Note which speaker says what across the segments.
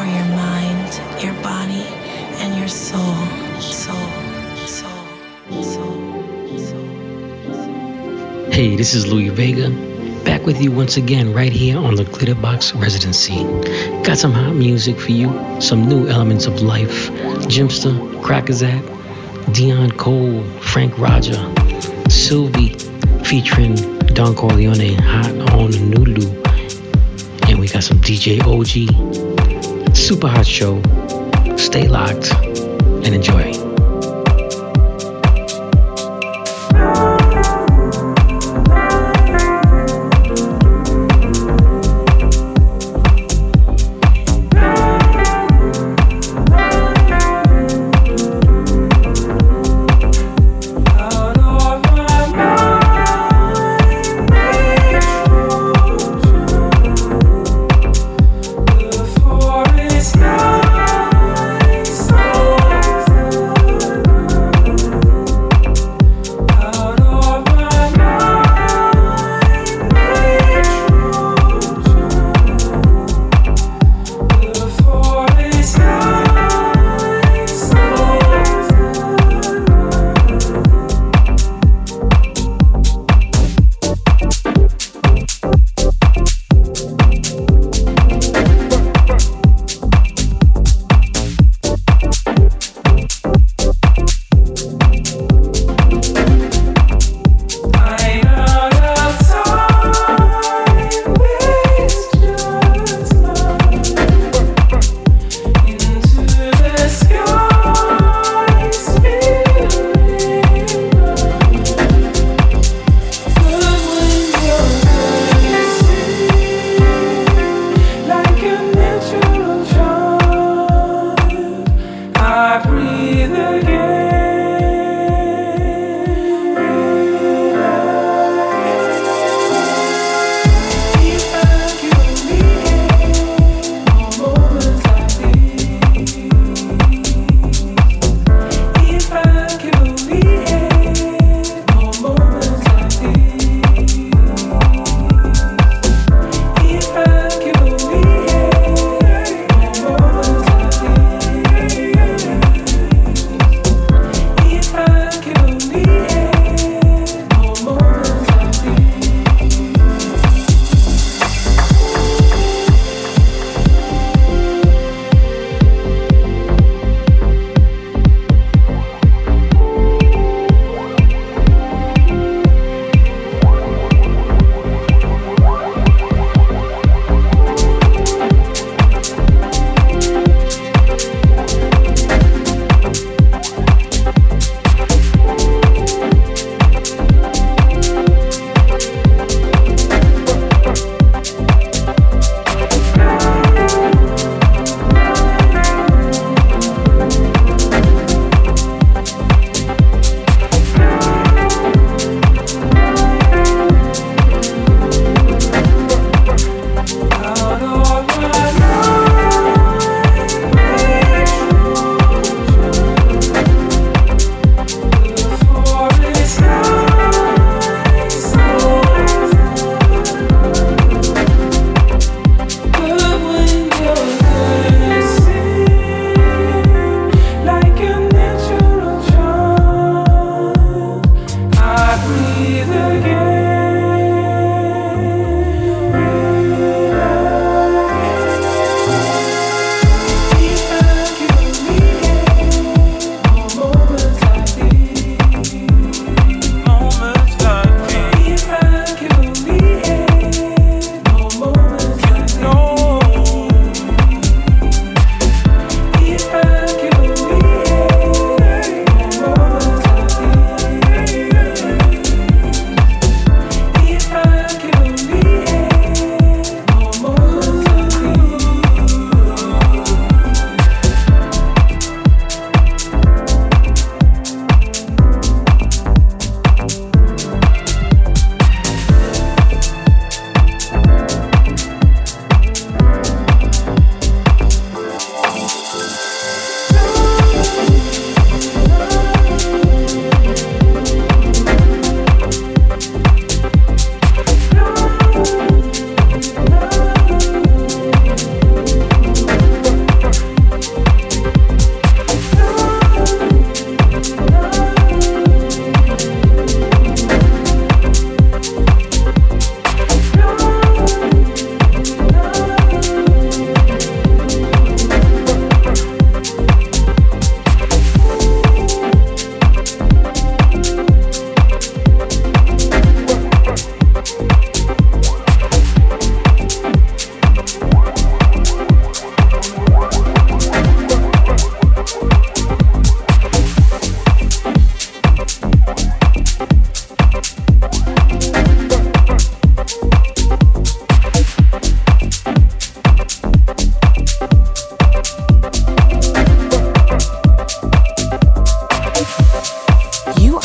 Speaker 1: for your mind, your body, and your soul. Soul, soul, soul, soul.
Speaker 2: Hey, this is Louie Vega, back with you once again right here on the Glitterbox Residency. Got some hot music for you, some new elements of life. Jimpster, Crackazat, Dion Cole, Franck Roger, Silyvi, featuring Don Corleone, Hot on Nulu. And we got some DJ Oji. Super hot show. Stay locked and enjoy.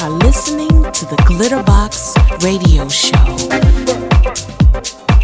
Speaker 2: are listening to the Glitterbox Radio Show.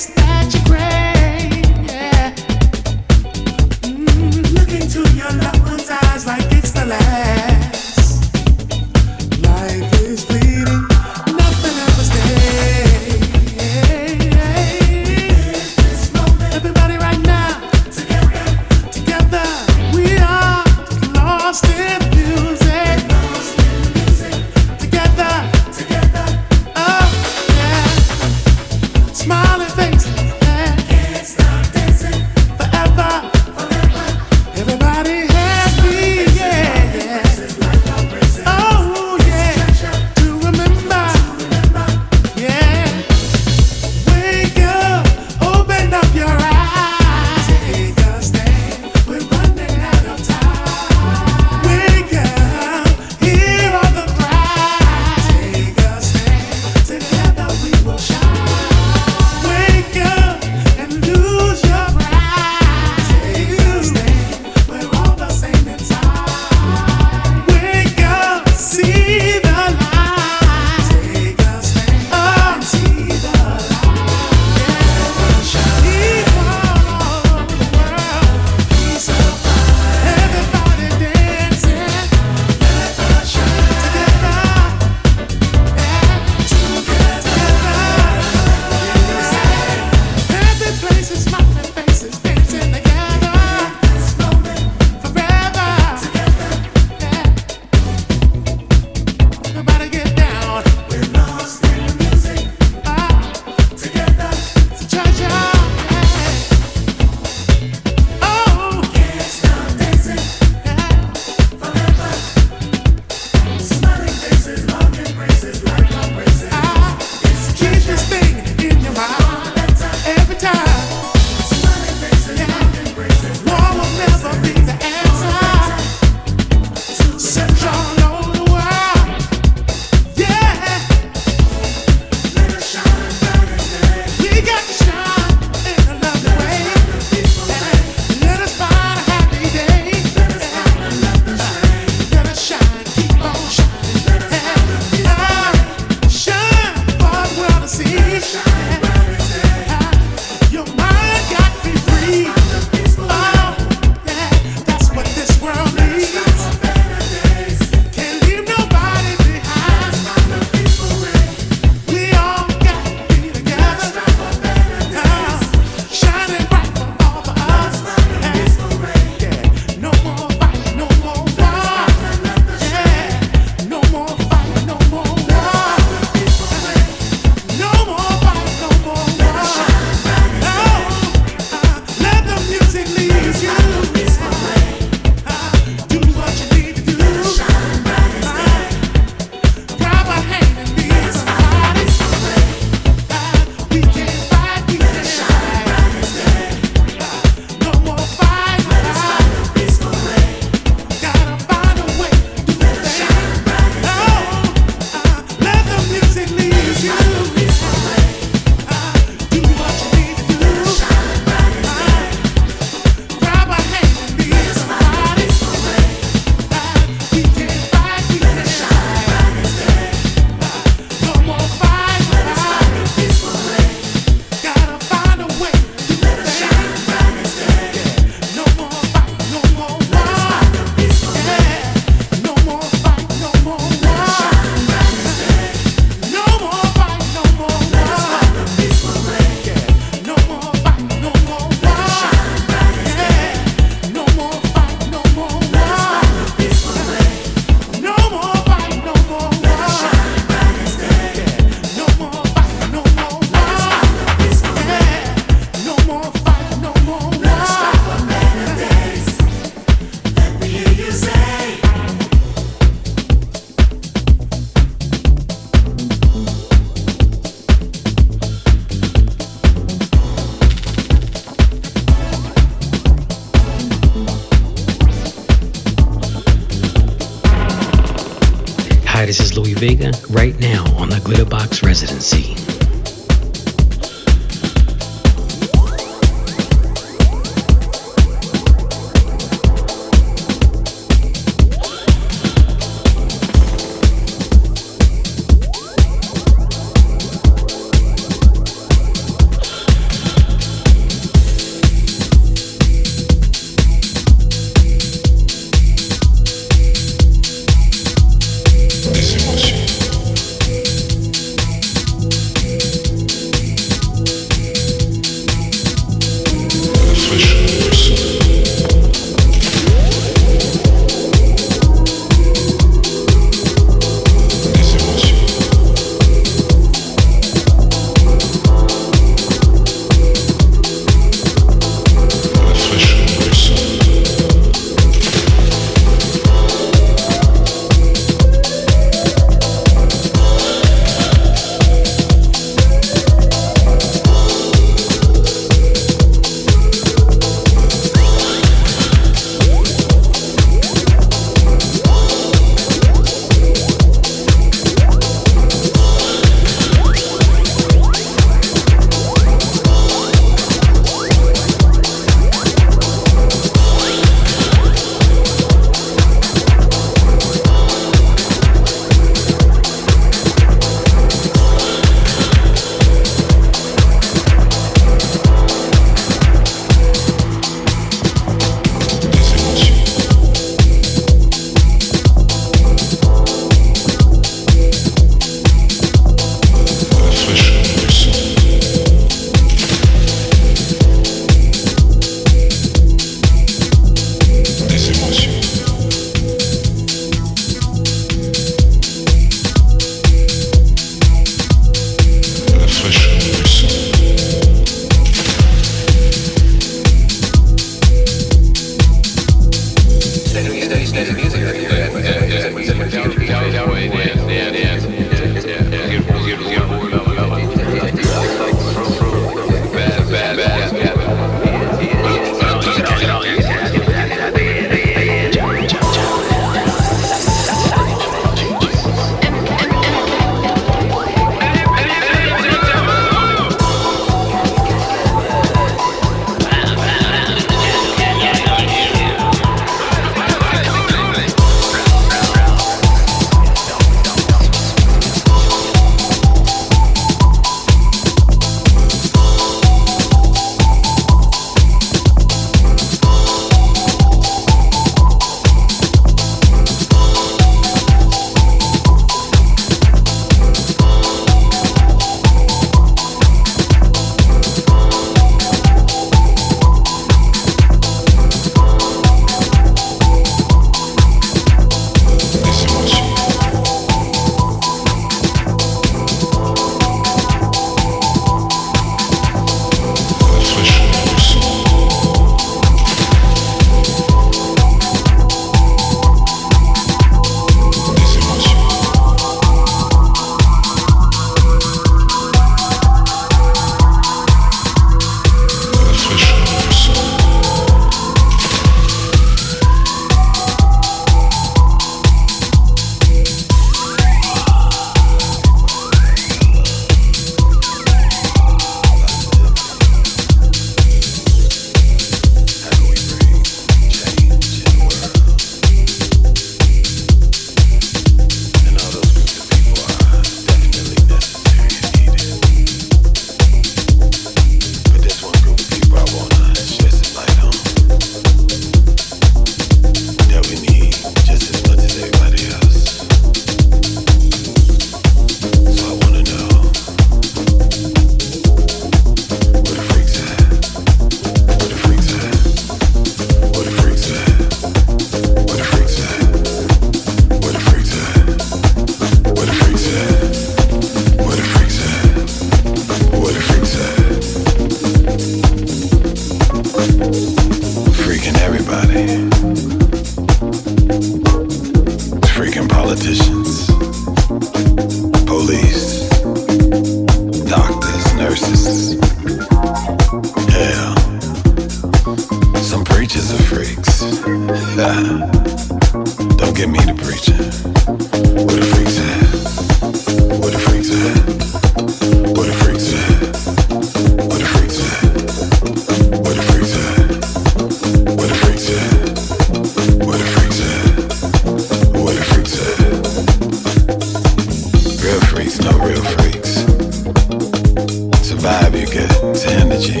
Speaker 3: You get, energy.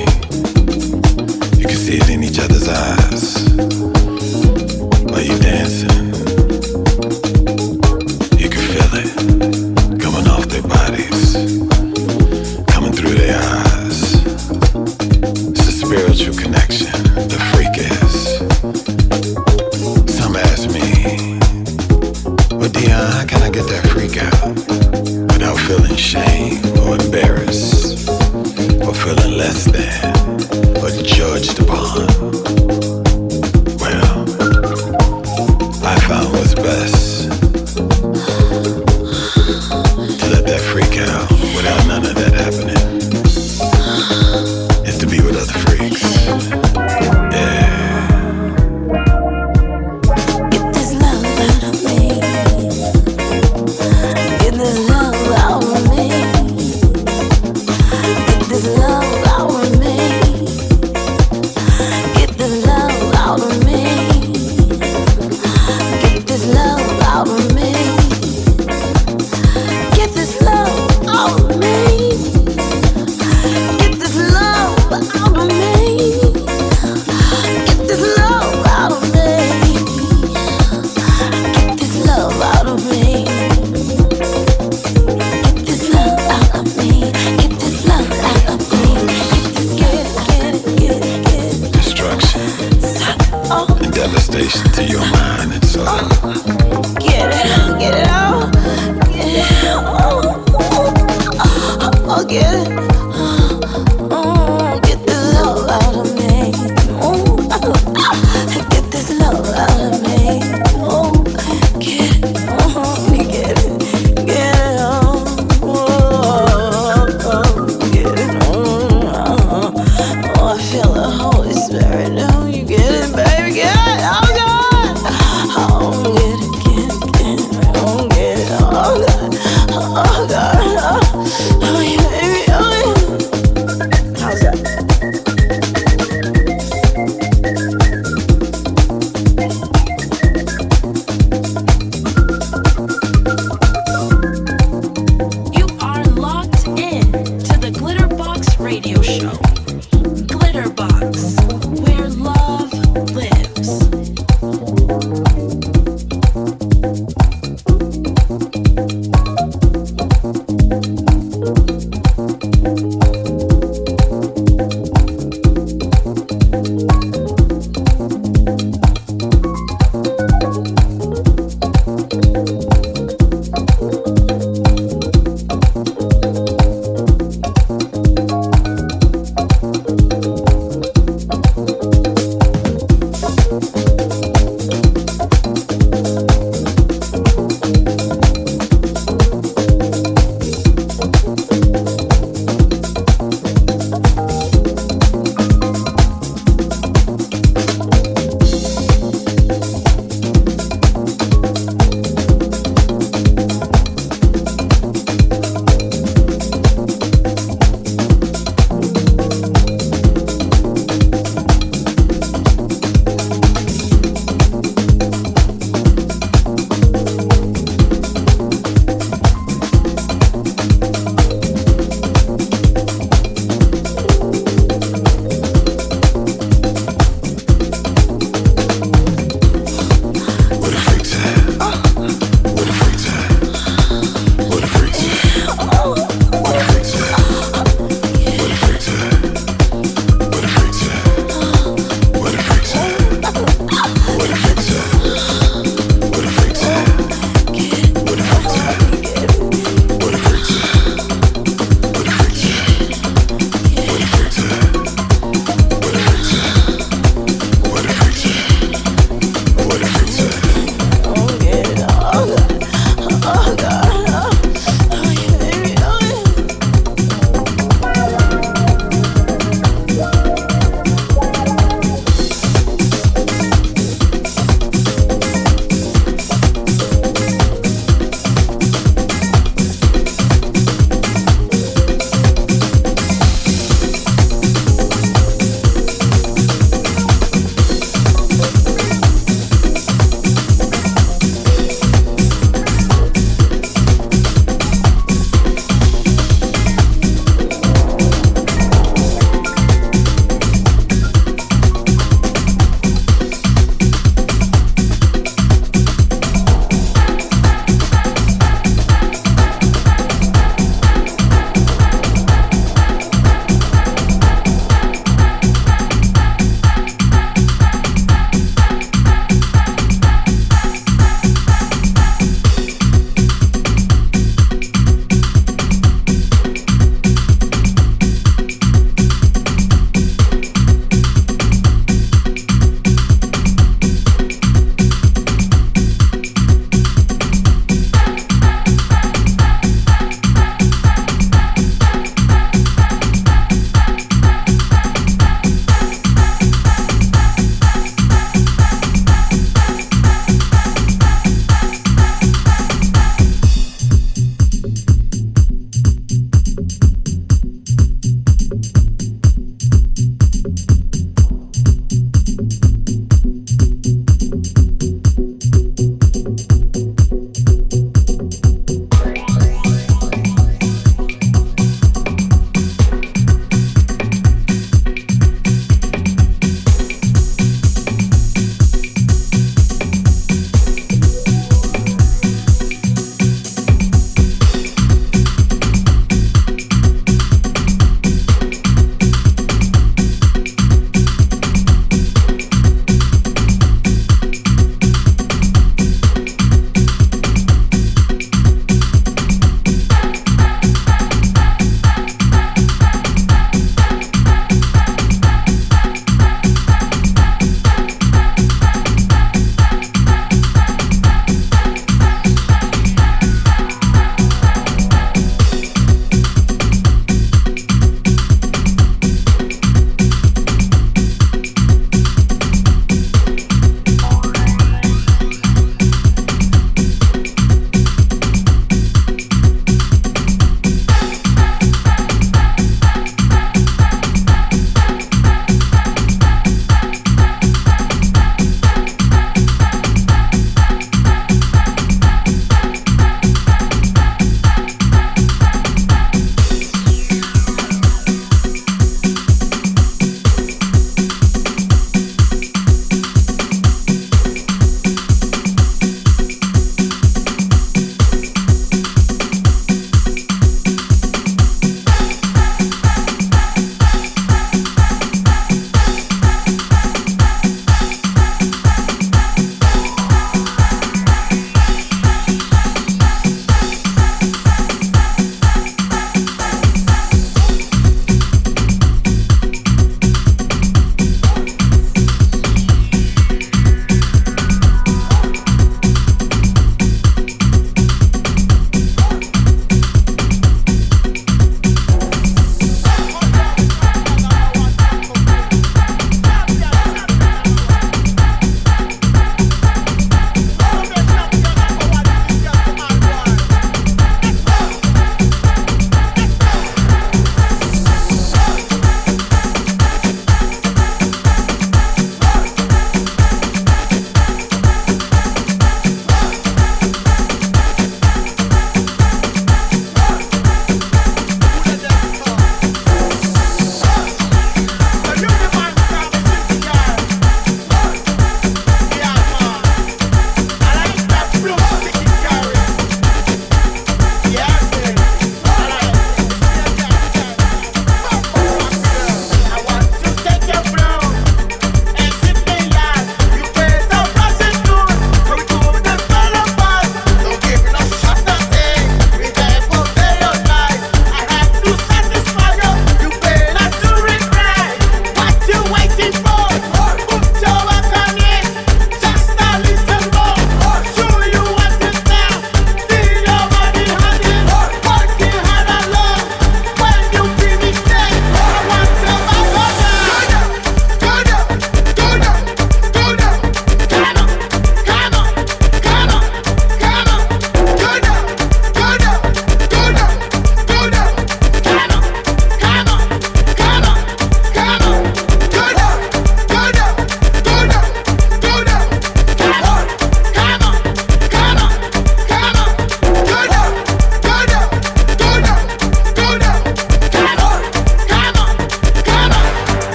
Speaker 3: You can see it
Speaker 4: in each other's eyes while you're dancing.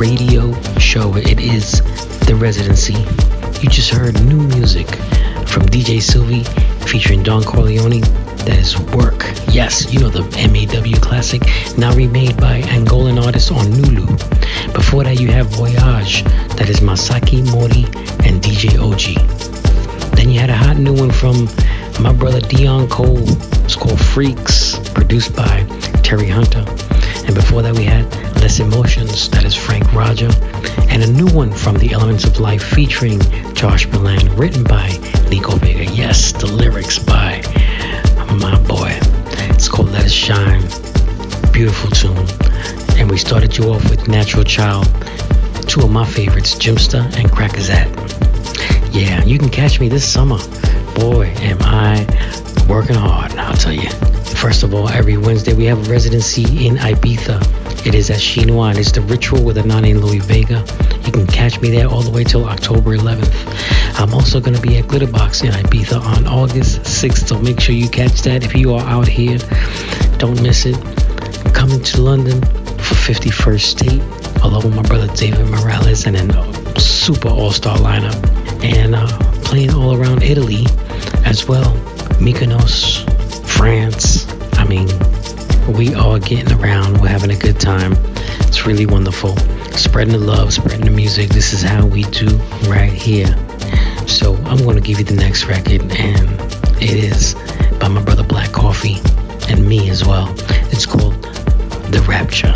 Speaker 4: Radio Show. It is the residency. You just heard new music from DJ Silyvi featuring Don Corleone. That is Work. Yes, you know the MAW classic, now remade by Angolan artists on Nulu. Before that, you have Voyage. That is Masaki Morii and DJ Oji. Then you had a hot new one from my brother Dion Cole. It's called Freaks, produced by Terry Hunter. And before that, we had Les Emotions, that is Franck Roger. And a new one from The Elements of Life featuring Josh Milan, written by Nico Vega. Yes, the lyrics by my boy. It's called Let It Shine. Beautiful tune. And we started you off with Natural Child, two of my favorites, Jimpster and Crackazat. Yeah, you can catch me this summer. Boy, am I working hard, I'll tell you. First of all, every Wednesday we have a residency in Ibiza. It is at Chinois and it's the ritual with Anané and Louie Vega. You can catch me there all the way till October 11th. I'm also going to be at Glitterbox in Ibiza on August 6th, so make sure you catch that if you are out here. Don't miss it. Coming to London for 51st State, along with my brother David Morales and a super all-star lineup. And uh, playing all around Italy as well. Mykonos, France, I mean, we are getting around. We're having a good time. It's really wonderful. Spreading the love, spreading the music. This is how we do right here. So I'm going to give you the next record, and it is by my brother Black Coffee and me as well. It's called The Rapture.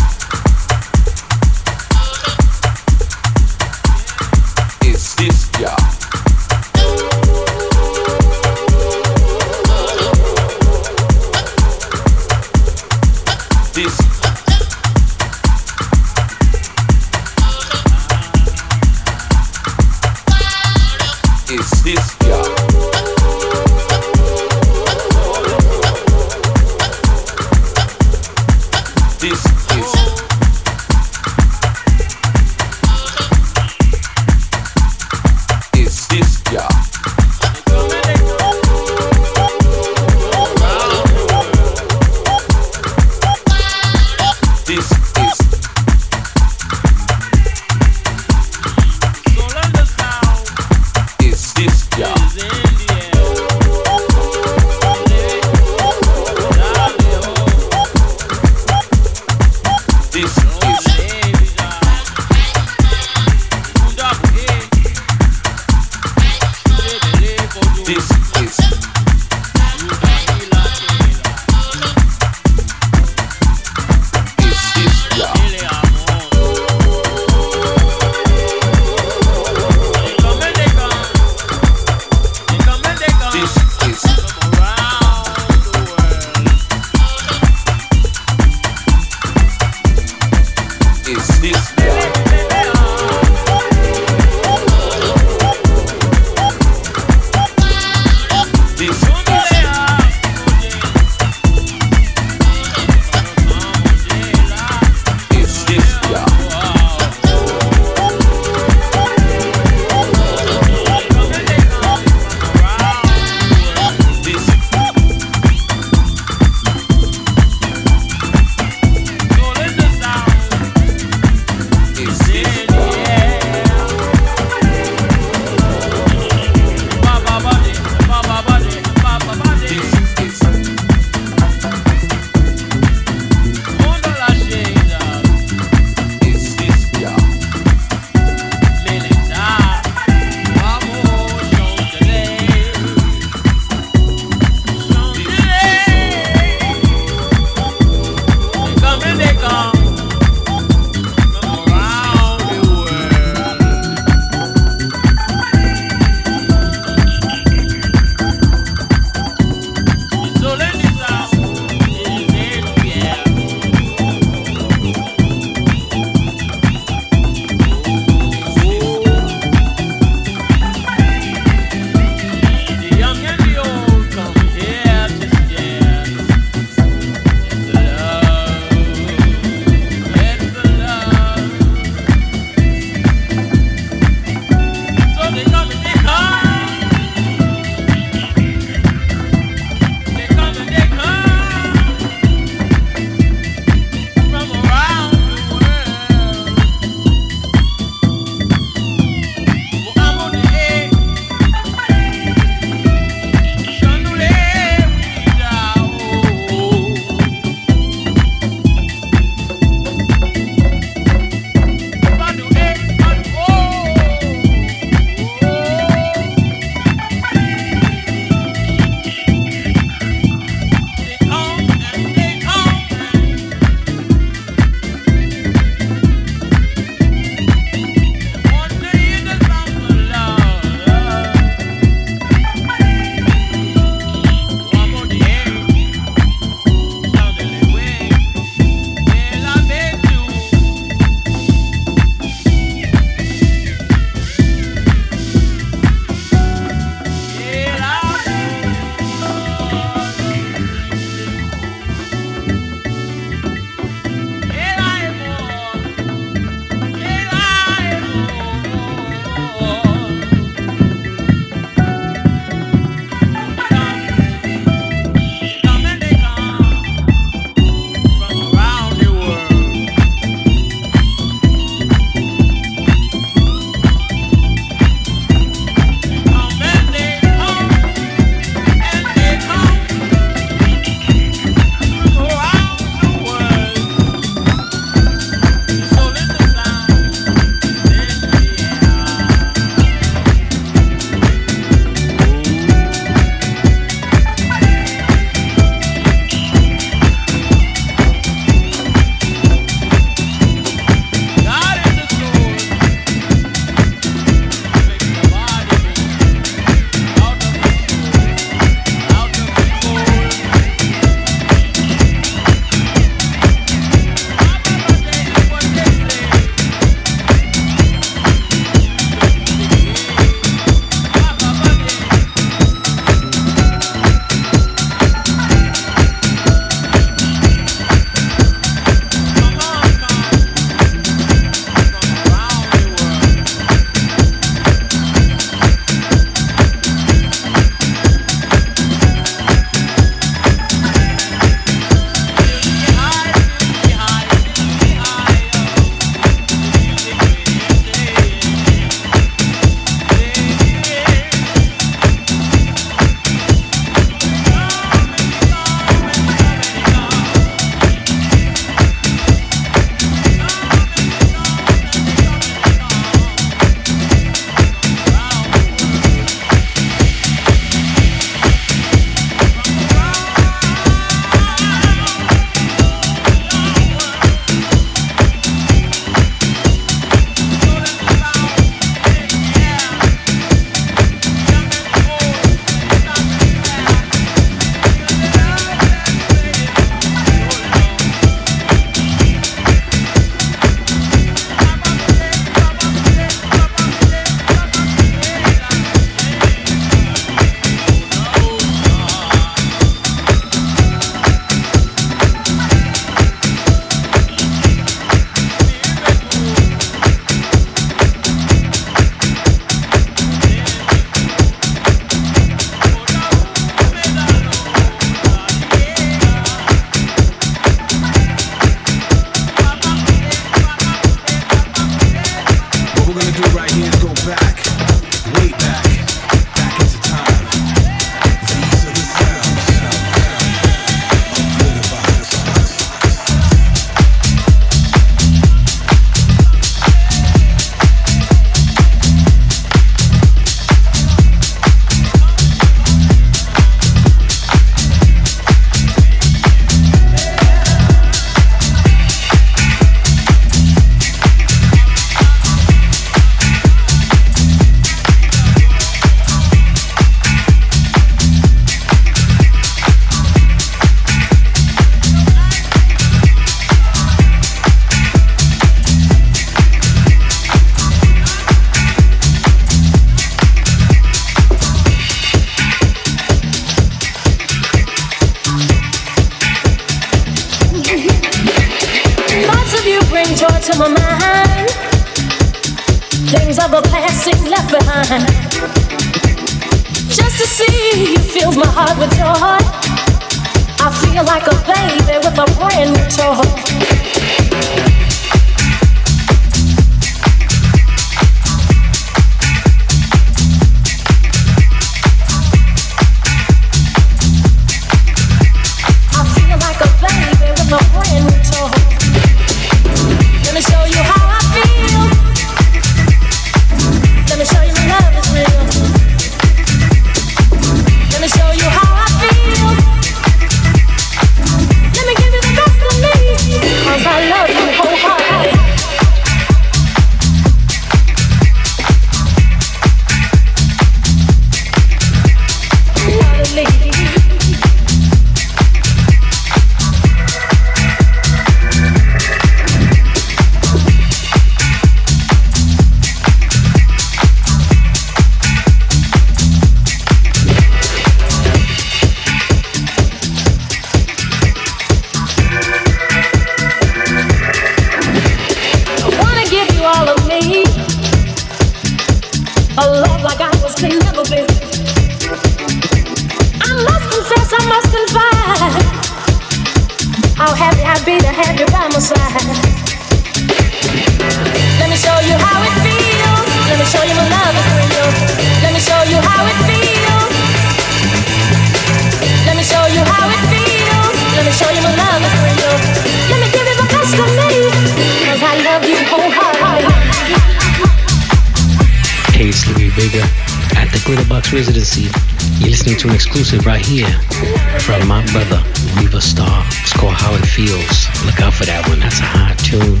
Speaker 4: Exclusive right here from my brother, Riva Starr. It's called How It Feels. Look out for that one. That's a hot tune.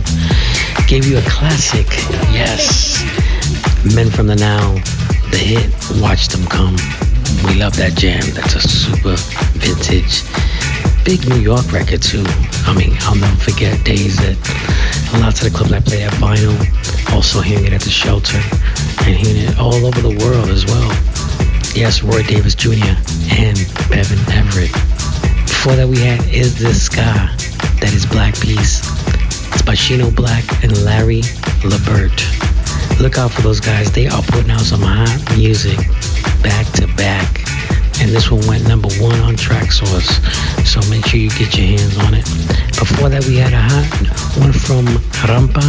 Speaker 4: Gave you a classic. Yes. Men from the Nile, the hit, Watch Them Come. We love that jam. That's a super vintage. Big New York record too. I mean, I'll never forget days that lots of the clubs I played at vinyl, also hearing it at the shelter, and hearing it all over the world as well. Yes, Roy Davis Jr. and Peven Everett. Before that, we had Is This Ska? That is Black Piece. It's by Shino Blackk and Larry La Birt. Look out for those guys. They are putting out some hot music back to back. And this one went number one on Traxsource. So make sure you get your hands on it. Before that, we had a hot one from Rampa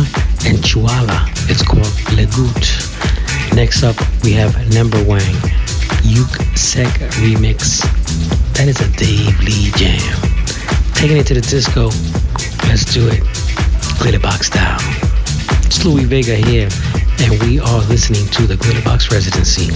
Speaker 4: and Chuala. It's called Le Gout. Next up, we have Numberwang, Yuk Sek Remix. That is a Dave Lee jam. Taking it to the disco. Let's do it. Glitterbox style. It's Louie Vega here, and we are listening to the Glitterbox Residency.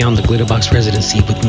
Speaker 4: On the Glitterbox Residency with